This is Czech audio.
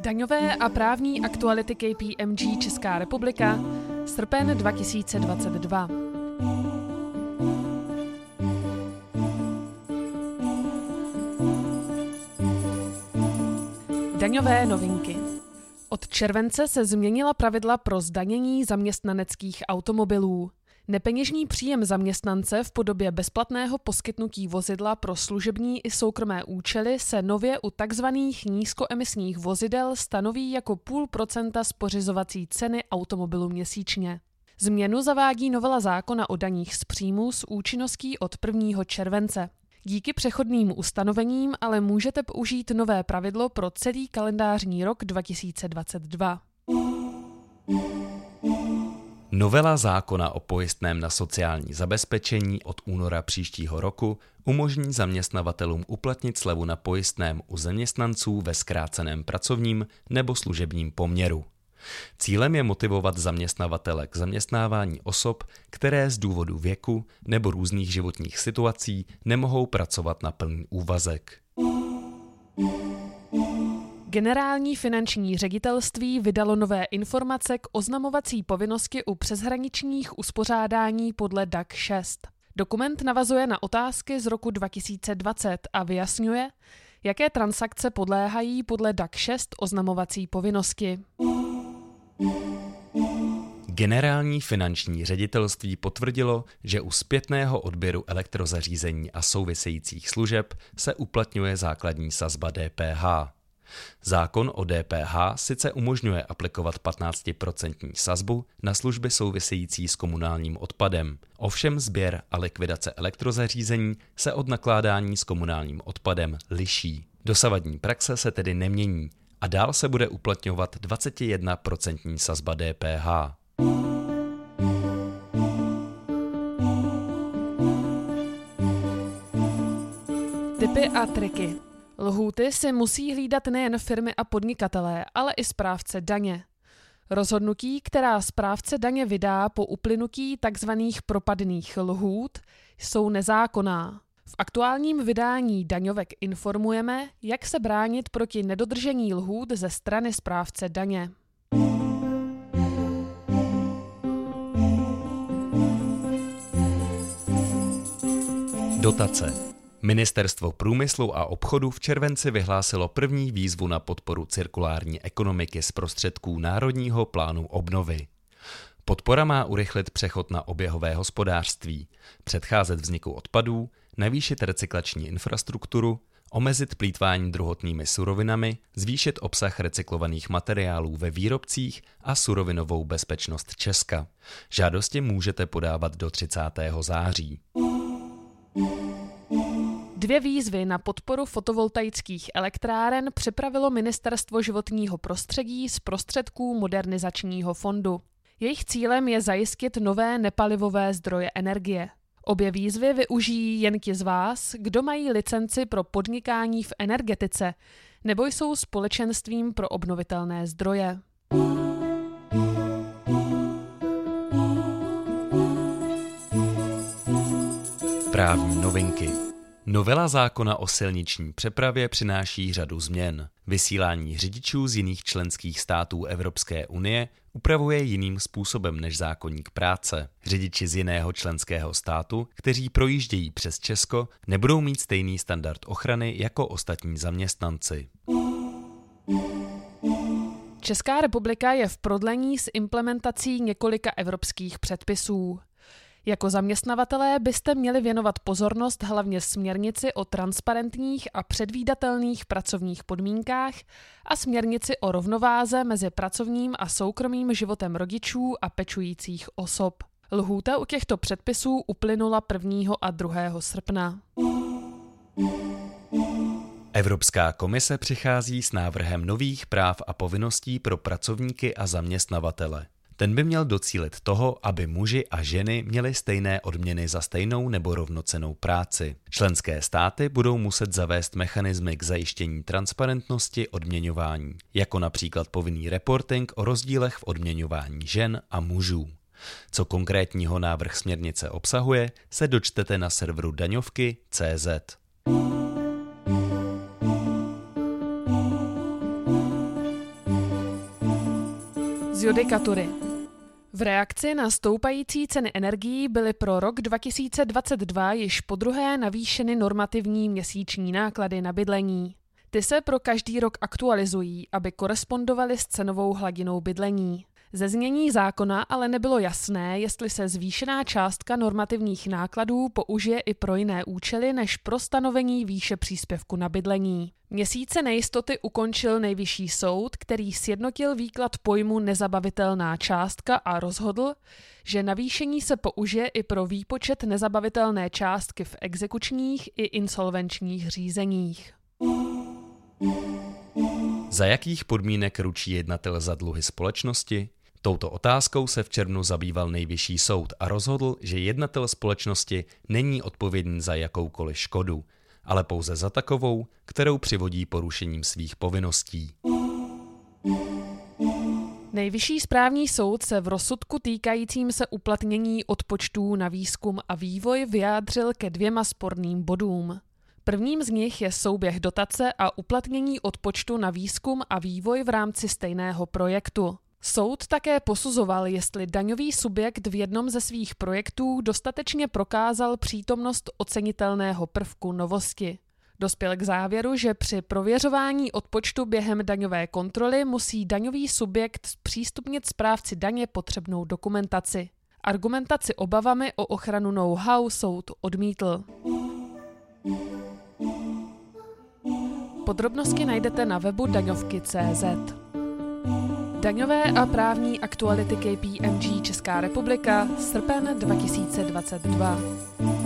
Daňové a právní aktuality KPMG Česká republika, srpen 2022. Daňové novinky. Od července se změnila pravidla pro zdanění zaměstnaneckých automobilů. Nepeněžní příjem zaměstnance v podobě bezplatného poskytnutí vozidla pro služební i soukromé účely se nově u tzv. nízkoemisních vozidel stanoví jako půl procenta z pořizovací ceny automobilu měsíčně. Změnu zavádí novela zákona o daních z příjmu s účinností od 1. července. Díky přechodným ustanovením ale můžete použít nové pravidlo pro celý kalendářní rok 2022. Novela zákona o pojistném na sociální zabezpečení od února příštího roku umožní zaměstnavatelům uplatnit slevu na pojistném u zaměstnanců ve zkráceném pracovním nebo služebním poměru. Cílem je motivovat zaměstnavatele k zaměstnávání osob, které z důvodu věku nebo různých životních situací nemohou pracovat na plný úvazek. Generální finanční ředitelství vydalo nové informace k oznamovací povinnosti u přeshraničních uspořádání podle DAC 6. Dokument navazuje na otázky z roku 2020 a vyjasňuje, jaké transakce podléhají podle DAC 6 oznamovací povinnosti. Generální finanční ředitelství potvrdilo, že u zpětného odběru elektrozařízení a souvisejících služeb se uplatňuje základní sazba DPH. Zákon o DPH sice umožňuje aplikovat 15% sazbu na služby související s komunálním odpadem. Ovšem sběr a likvidace elektrozařízení se od nakládání s komunálním odpadem liší. Dosavadní praxe se tedy nemění a dál se bude uplatňovat 21% sazba DPH. Typy a triky. Lhůty si musí hlídat nejen firmy a podnikatelé, ale i správce daně. Rozhodnutí, která správce daně vydá po uplynutí tzv. propadných lhůt, jsou nezákonná. V aktuálním vydání daňovek informujeme, jak se bránit proti nedodržení lhůt ze strany správce daně. Dotace. Ministerstvo průmyslu a obchodu v červenci vyhlásilo první výzvu na podporu cirkulární ekonomiky z prostředků Národního plánu obnovy. Podpora má urychlit přechod na oběhové hospodářství, předcházet vzniku odpadů, navýšit recyklační infrastrukturu, omezit plítvání druhotnými surovinami, zvýšit obsah recyklovaných materiálů ve výrobcích a surovinovou bezpečnost Česka. Žádosti můžete podávat do 30. září. Dvě výzvy na podporu fotovoltaických elektráren připravilo Ministerstvo životního prostředí z prostředků Modernizačního fondu. Jejich cílem je zajistit nové nepalivové zdroje energie. Obě výzvy využijí jen ti z vás, kdo mají licenci pro podnikání v energetice nebo jsou společenstvím pro obnovitelné zdroje. Právní novinky. Novela zákona o silniční přepravě přináší řadu změn. Vysílání řidičů z jiných členských států Evropské unie upravuje jiným způsobem než zákonník práce. Řidiči z jiného členského státu, kteří projíždějí přes Česko, nebudou mít stejný standard ochrany jako ostatní zaměstnanci. Česká republika je v prodlení s implementací několika evropských předpisů. Jako zaměstnavatelé byste měli věnovat pozornost hlavně směrnici o transparentních a předvídatelných pracovních podmínkách a směrnici o rovnováze mezi pracovním a soukromým životem rodičů a pečujících osob. Lhůta u těchto předpisů uplynula 1. a 2. srpna. Evropská komise přichází s návrhem nových práv a povinností pro pracovníky a zaměstnavatele. Ten by měl docílit toho, aby muži a ženy měli stejné odměny za stejnou nebo rovnocenou práci. Členské státy budou muset zavést mechanismy k zajištění transparentnosti odměňování, jako například povinný reporting o rozdílech v odměňování žen a mužů. Co konkrétního návrh směrnice obsahuje, se dočtete na serveru daňovky.cz. z judikatury. V reakci na stoupající ceny energií byly pro rok 2022 již po druhé navýšeny normativní měsíční náklady na bydlení. Ty se pro každý rok aktualizují, aby korespondovaly s cenovou hladinou bydlení. Ze znění zákona ale nebylo jasné, jestli se zvýšená částka normativních nákladů použije i pro jiné účely než pro stanovení výše příspěvku na bydlení. Měsíce nejistoty ukončil nejvyšší soud, který sjednotil výklad pojmu nezabavitelná částka a rozhodl, že navýšení se použije i pro výpočet nezabavitelné částky v exekučních i insolvenčních řízeních. Za jakých podmínek ručí jednatel za dluhy společnosti? Touto otázkou se v červnu zabýval nejvyšší soud a rozhodl, že jednatel společnosti není odpovědný za jakoukoliv škodu, ale pouze za takovou, kterou přivodí porušením svých povinností. Nejvyšší správní soud se v rozsudku týkajícím se uplatnění odpočtů na výzkum a vývoj vyjádřil ke dvěma sporným bodům. Prvním z nich je souběh dotace a uplatnění odpočtu na výzkum a vývoj v rámci stejného projektu. Soud také posuzoval, jestli daňový subjekt v jednom ze svých projektů dostatečně prokázal přítomnost ocenitelného prvku novosti. Dospěl k závěru, že při prověřování odpočtu během daňové kontroly musí daňový subjekt přístupnit správci daně potřebnou dokumentaci. Argumentaci obavami o ochranu know-how soud odmítl. Podrobnosti najdete na webu daňovky.cz. Daňové a právní aktuality KPMG Česká republika, srpen 2022.